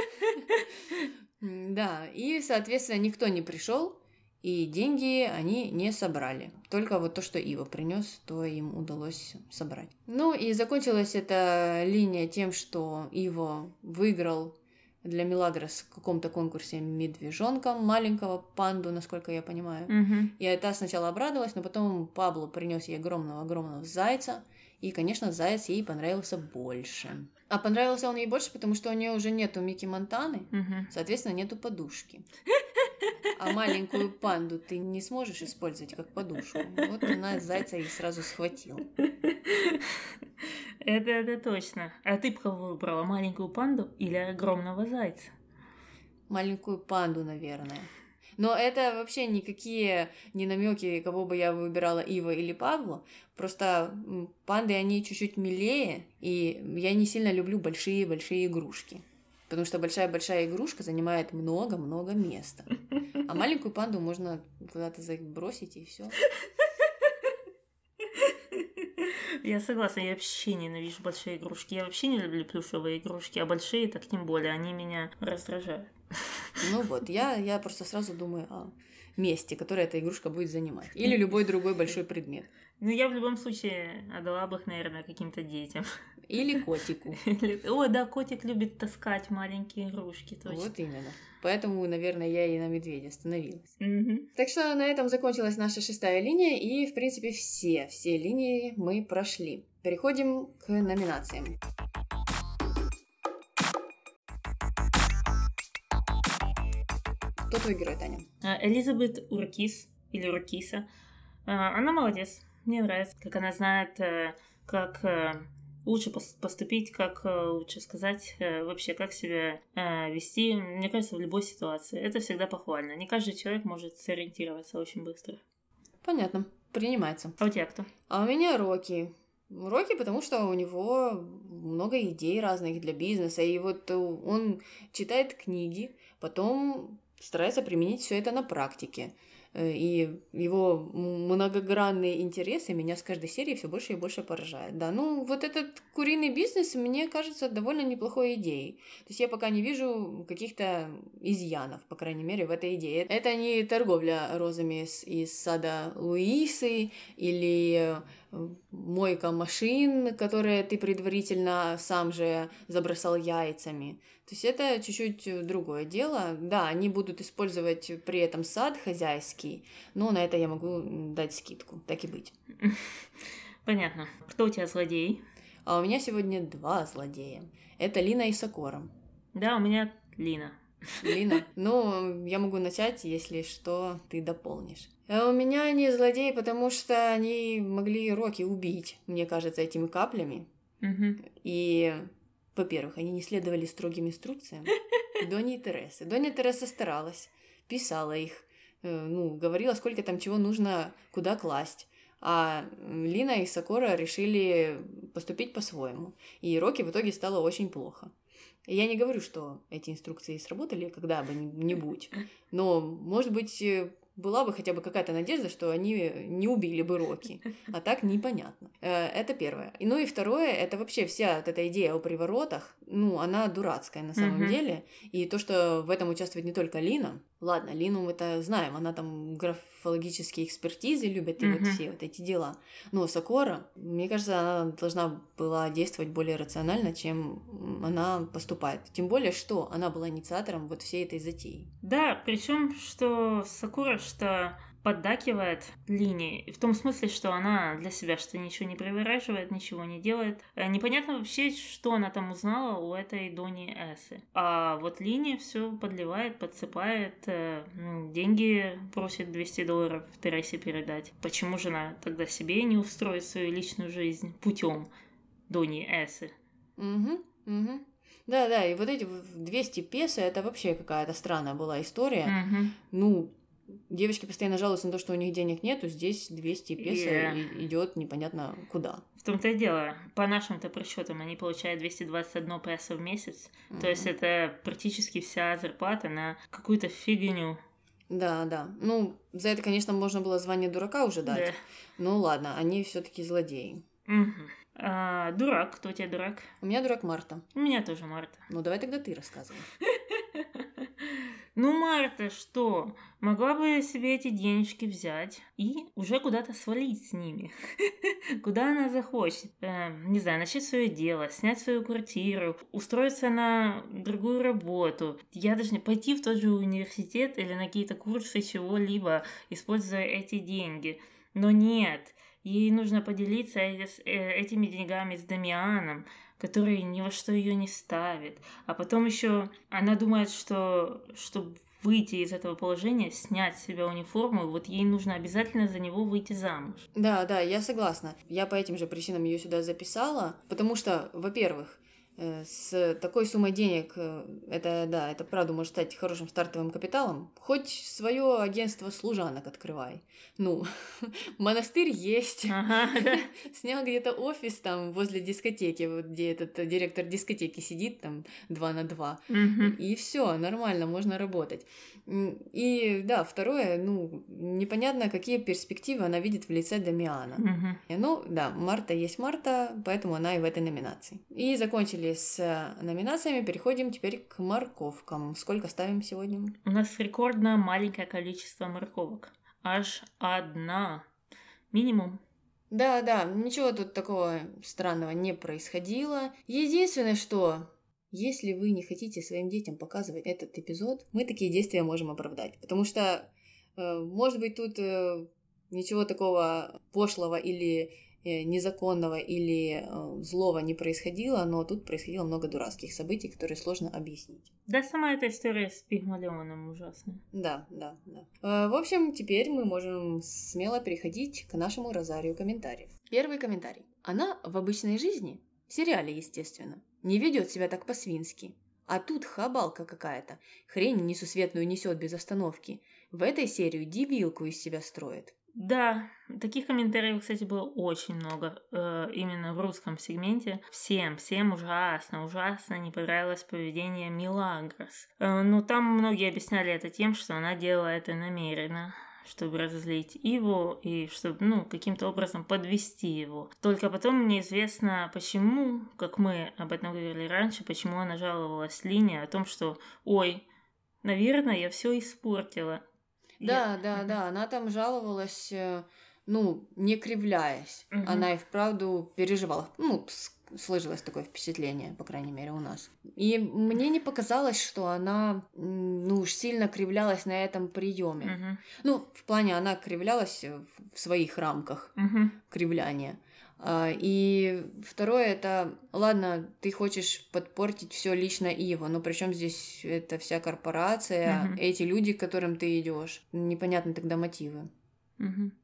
Да, и, соответственно, никто не пришел, и деньги они не собрали. Только вот то, что Ива принес, то им удалось собрать. Ну и закончилась эта линия тем, что Иво выиграл для Милагрос в каком-то конкурсе медвежонка, маленького панду, насколько я понимаю. Мгм. И та сначала обрадовалась, но потом Пабло принес ей огромного-огромного зайца. И, конечно, заяц ей понравился больше. А понравился он ей больше, потому что у нее уже нету Микки Монтаны, Мгм. соответственно, нету подушки. (laughs) А маленькую панду ты не сможешь использовать как подушку. Вот она зайца и сразу схватила. Это, это точно. А ты бы кого выбрала, маленькую панду или огромного зайца? Маленькую панду, наверное. Но это вообще никакие не намеки, кого бы я выбирала, Ива или Пабло. Просто панды, они чуть-чуть милее, и я не сильно люблю большие-большие игрушки. Потому что большая-большая игрушка занимает много-много места. А маленькую панду можно куда-то забросить и все. Я согласна, я вообще ненавижу большие игрушки. Я вообще не люблю плюшевые игрушки, а большие так тем более, они меня раздражают. Ну вот, я, я просто сразу думаю о месте, которое эта игрушка будет занимать. Или любой другой большой предмет. Ну, я в любом случае отдала бы их, наверное, каким-то детям. (laughs) Или котику. Или- О, да, котик любит таскать маленькие игрушки, точно. Вот именно. Поэтому, наверное, я и на медведя остановилась. Мгм. Так что на этом закончилась наша шестая линия, и, в принципе, все, все линии мы прошли. Переходим к номинациям. Кто твой герой, Таня? А, Элизабет Уркис, или Уркиса, а, она молодец. Мне нравится, как она знает, э, как э, лучше пос- поступить, как э, лучше сказать, вообще, как себя вести, мне кажется, в любой ситуации. Это всегда похвально. Не каждый человек может сориентироваться очень быстро. Понятно, принимается. А у тебя кто? А у меня Рокки. Рокки, потому что у него много идей разных для бизнеса, и вот он читает книги, потом старается применить все это на практике. Э, и его многогранные интересы меня с каждой серии все больше и больше поражают. Да, ну вот этот куриный бизнес мне кажется довольно неплохой идеей. То есть я пока не вижу каких-то изъянов, по крайней мере, в этой идее. Это не торговля розами из, из сада Луисы или э, мойка машин, которые ты предварительно сам же забросал яйцами. То есть это чуть-чуть другое дело. Да, они будут использовать при этом сад хозяйский, но на это я могу дать скидку, так и быть. (laughs) Понятно. Кто у тебя злодей? А у меня сегодня два злодея. Это Лина и Сокора. Да, у меня Лина. Лина. (laughs) Ну, я могу начать, если что, ты дополнишь. А у меня они злодеи, потому что они могли Роки убить, мне кажется, этими каплями. Угу. И во-первых, они не следовали строгим инструкциям (laughs) Дони и Тересы. Доня Тереса старалась, писала их, э, ну, говорила, сколько там чего нужно, куда класть. А Лина и Сокора решили поступить по-своему. И Роки в итоге стало очень плохо. Я не говорю, что эти инструкции сработали когда-нибудь, но, может быть, э, была бы хотя бы какая-то надежда, что они не убили бы Рокки. А так непонятно. Э, это первое. Ну и второе, это вообще вся вот эта идея о приворотах, ну, она дурацкая на самом mm-hmm. деле. И то, что в этом участвует не только Лина, Ладно, Лину мы это знаем, она там графологические экспертизы любит и mm-hmm. вот все вот эти дела. Но Сокора, мне кажется, она должна была действовать более рационально, чем она поступает. Тем более, что она была инициатором вот всей этой затеи. Да, причем что Сакура, что поддакивает линии, в том смысле, что она для себя что ничего не привораживает, ничего не делает. Э, непонятно вообще, что она там узнала у этой Дони Эсы. А вот линия все подливает, подсыпает, э, деньги просит 200 долларов Тересе передать. Почему же она тогда себе не устроит свою личную жизнь путем Дони Эсы? Угу, угу. Да, да, и вот эти 200 песо, это вообще какая-то странная была история. Угу. Ну, девочки постоянно жалуются на то, что у них денег нету, здесь 200 песо yeah. идет непонятно куда. В том-то и дело, по нашим-то просчетам они получают 221 песо в месяц, mm-hmm. то есть это практически вся зарплата на какую-то фигню. Да, да. Ну, за это, конечно, можно было звание дурака уже дать. Да. Ну ладно, они все-таки злодеи. Угу. А, дурак, кто у тебя дурак? У меня дурак Марта. У меня тоже Марта. Ну давай тогда ты рассказывай. (laughs) Ну, Марта, что? Могла бы себе эти денежки взять и уже куда-то свалить с ними. (laughs) Куда она захочет. Э, не знаю, начать свое дело, снять свою квартиру, устроиться на другую работу. Я даже не пойти в тот же университет или на какие-то курсы чего-либо, используя эти деньги. Но нет, ей нужно поделиться э, этими деньгами с Дамианом, который ни во что ее не ставит. А потом еще она думает, что чтобы выйти из этого положения, снять с себя униформу, вот ей нужно обязательно за него выйти замуж. Да, да, я согласна. Я по этим же причинам ее сюда записала, потому что, во-первых, с такой суммой денег, э, это, да, это правда может стать хорошим стартовым капиталом. Хоть свое агентство служанок открывай. Ну, (laughs) монастырь есть. Ага. (laughs) Снял где-то офис там возле дискотеки, вот где этот директор дискотеки сидит там два на два. Угу. И все, нормально, можно работать. И да, второе, ну, непонятно, какие перспективы она видит в лице Дамиана. Угу. Ну, да, Марта есть Марта, поэтому она и в этой номинации. И закончили с номинациями, переходим теперь к морковкам. Сколько ставим сегодня? У нас рекордно маленькое количество морковок. Аж одна. Минимум. Да, да, ничего тут такого странного не происходило. Единственное, что если вы не хотите своим детям показывать этот эпизод, мы такие действия можем оправдать. Потому что, э, может быть, тут э, ничего такого пошлого или э, незаконного или злого не происходило, но тут происходило много дурацких событий, которые сложно объяснить. Да, сама эта история с Пигмалионом ужасная. Да, да, да. В общем, теперь мы можем смело переходить к нашему розарию комментариев. Первый комментарий. Она в обычной жизни, в сериале, естественно, не ведет себя так по-свински. А тут хабалка какая-то. Хрень несусветную несет без остановки. В этой серии дебилку из себя строит. Да, таких комментариев, кстати, было очень много э, именно в русском сегменте. Всем, всем ужасно, ужасно не понравилось поведение Милагрос. Э, но там многие объясняли это тем, что она делала это намеренно чтобы разозлить его и чтобы, ну, каким-то образом подвести его. Только потом мне известно, почему, как мы об этом говорили раньше, почему она жаловалась Лине о том, что, ой, наверное, я все испортила. Да, Я- да, да, она там жаловалась, э, ну, не кривляясь. Мгм. Она и вправду переживала. Ну, с- сложилось такое впечатление, по крайней мере, у нас. И мне не показалось, что она, ну, уж сильно кривлялась на этом приеме. Мгм. Ну, в плане она кривлялась в- своих рамках Мгм. кривляния. А, И второе это, ладно, ты хочешь подпортить все лично Иву, но причем здесь это вся корпорация, Мгм. эти люди, к которым ты идешь, непонятны тогда мотивы.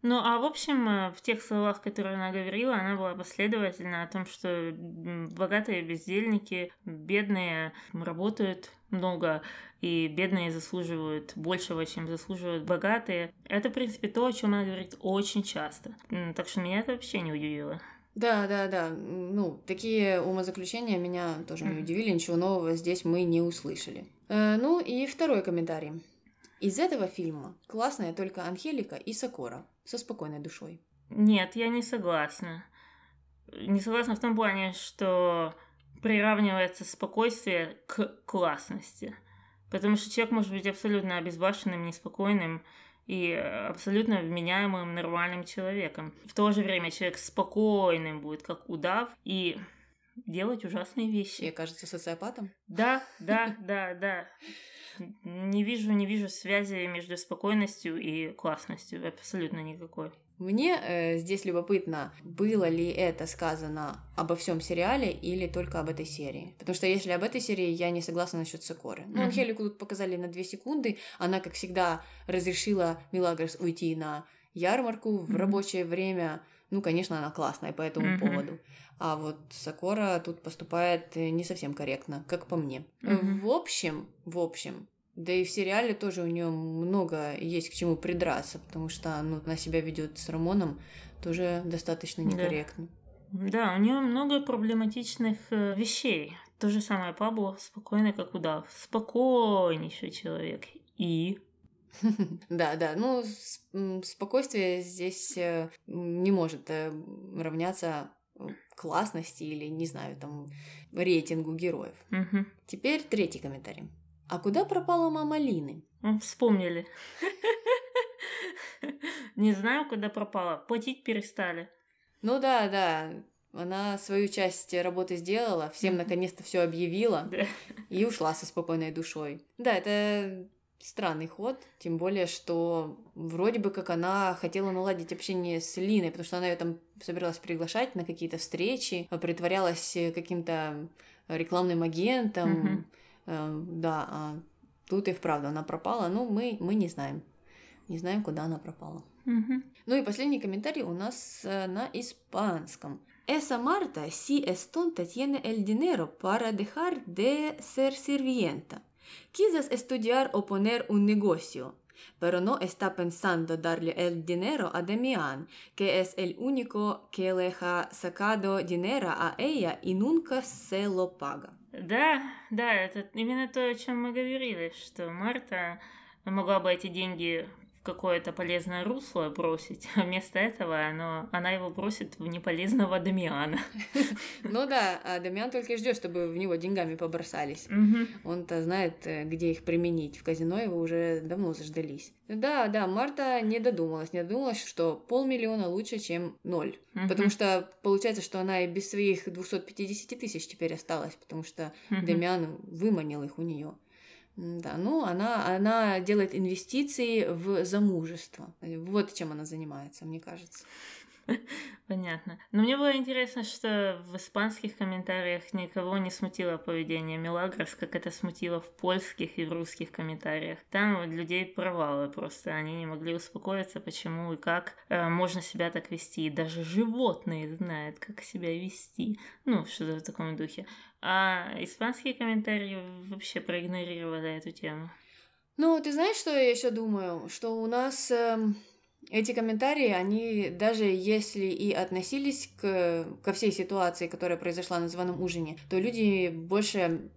Ну, а в общем, э, в тех словах, которые она говорила, она была последовательна о том, что богатые бездельники, бедные работают много, и бедные заслуживают большего, чем заслуживают богатые. Это, в принципе, то, о чем она говорит очень часто. Так что меня это вообще не удивило. Да, да, да. Ну, такие умозаключения меня тоже не удивили, ничего нового здесь мы не услышали. Э, ну и второй комментарий. Из этого фильма классная только Анхелика и Сокора со спокойной душой. Нет, я не согласна. Не согласна в том плане, что приравнивается спокойствие к классности. Потому что человек может быть абсолютно обезбашенным, неспокойным и абсолютно вменяемым, нормальным человеком. В то же время человек спокойным будет, как удав, и делать ужасные вещи. Тебе кажется социопатом? Да, да, да, да. Не вижу, не вижу связи между спокойностью и классностью. Абсолютно никакой. Мне э, здесь любопытно, было ли это сказано обо всем сериале или только об этой серии. Потому что если об этой серии, я не согласна насчет Сокоры. Ну. Анхелику тут показали на две секунды. Она, как всегда, разрешила Милагрос уйти на ярмарку в рабочее время. Ну, конечно, она классная по этому Мгм. поводу. А вот Сокора тут поступает э, не совсем корректно, как по мне. Мгм. В общем, в общем, да и в сериале тоже у нее много есть к чему придраться, потому что ну, она себя ведет с Рамоном тоже достаточно Да. некорректно. Да, у нее много проблематичных э, вещей. То же самое Пабло, спокойный как удав. Спокойнейший человек. И... (laughs) Да, да, ну спокойствие здесь э, не может э, равняться э, классности или, не знаю, там, рейтингу героев. Теперь третий комментарий. А куда пропала мама Лины? Вспомнили. (laughs) Не знаю, куда пропала. Платить перестали. Ну да, да, она свою часть работы сделала, всем наконец-то все объявила. И ушла со спокойной душой. Да, это странный ход, тем более, что вроде бы как она хотела наладить общение с Линой, потому что она ее там собиралась приглашать на какие-то встречи, а притворялась э, каким-то рекламным агентом. Э, да, а тут и вправду она пропала, ну, мы, мы не знаем. Не знаем, куда она пропала. Мгм. Ну и последний комментарий у нас э, на испанском. Esa Marta si es tonta tiene el dinero para dejar de ser sirvienta. Quizás estudiar o poner un negocio, pero no está pensando darle el dinero a Damián, que es el único que le ha sacado dinero a ella y nunca se lo paga. Да, да, это именно то, о чем мы говорили, что Марта могла бы эти деньги в какое-то полезное русло бросить, а вместо этого оно, она его бросит в неполезного Дамиана. (laughs) Ну да, а Дамиан только и ждет, чтобы в него деньгами побросались. Он-то знает, э, где их применить. В казино его уже давно заждались. Да, да, Марта не додумалась. Не додумалась, что полмиллиона лучше, чем ноль. Потому что получается, что она и без своих 250 тысяч теперь осталась, потому что. Дамиан выманил их у нее. Да, ну, она, она делает инвестиции в замужество. Вот чем она занимается, мне кажется. (laughs) Понятно. Но мне было интересно, что в испанских комментариях никого не смутило поведение Мелагрос, как это смутило в польских и в русских комментариях. Там людей провалы просто, они не могли успокоиться, почему и как э, можно себя так вести. Даже животные знают, как себя вести. Ну, что-то в таком духе. А испанские комментарии вообще проигнорировали эту тему. Ну, ты знаешь, что я еще думаю? Что у нас эм, эти комментарии, они даже если и относились к, ко всей ситуации, которая произошла на званом ужине, то люди больше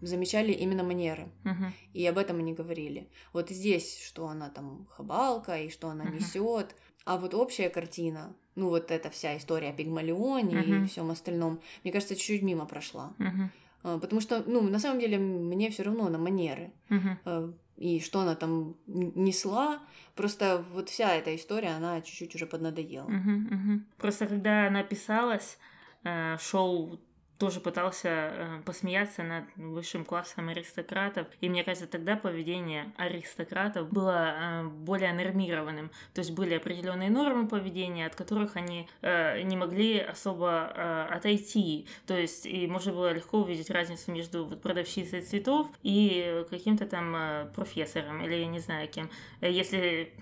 замечали именно манеры. Uh-huh. И об этом они говорили. Вот здесь, что она там хабалка и что она uh-huh. несет. А вот общая картина, ну вот эта вся история о Пигмалионе uh-huh. и всем остальном, мне кажется, чуть-чуть мимо прошла. Uh-huh. Потому что, ну, на самом деле, мне все равно на манеры. Uh-huh и что она там несла. Просто вот вся эта история, она чуть-чуть уже поднадоела. Угу, угу. Просто когда она писалась, э, шоу тоже пытался э, посмеяться над высшим классом аристократов. И мне кажется, тогда поведение аристократов было э, более нормированным. То есть были определенные нормы поведения, от которых они э, не могли особо отойти. То есть и можно было легко увидеть разницу между вот, продавщицей цветов и каким-то там профессором или я не знаю кем. Если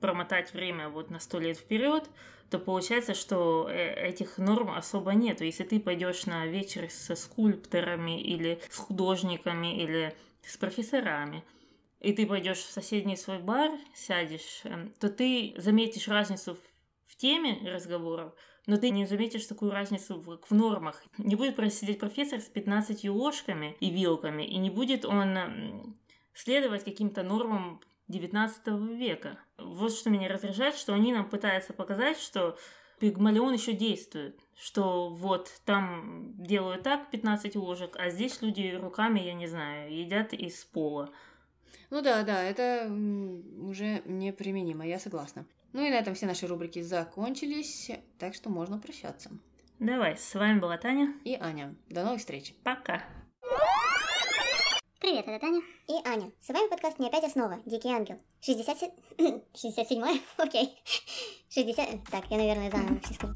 промотать время вот на сто лет вперед, то получается, что э, этих норм особо нету. Если ты пойдешь на вечер со скульпторами или с художниками или с профессорами, и ты пойдешь в соседний свой бар, сядешь, эм, то ты заметишь разницу в теме разговоров, но ты не заметишь такую разницу в, в нормах. Не будет сидеть профессор с 15 ложками и вилками, и не будет он следовать каким-то нормам 19 века. Вот что меня раздражает, что они нам пытаются показать, что Пигмалион еще действует, что вот там делают так 15 ложек, а здесь люди руками, я не знаю, едят из пола. Ну да, да, это уже неприменимо, я согласна. Ну и на этом все наши рубрики закончились, так что можно прощаться. Давай, с вами была Таня и Аня. До новых встреч. Пока. Привет, это Таня и Аня. С вами подкаст «Не опять основа. Дикий ангел». 67... 67 (clears throat) (laughs) Окей. 60... Так, я, наверное, заново все скажу.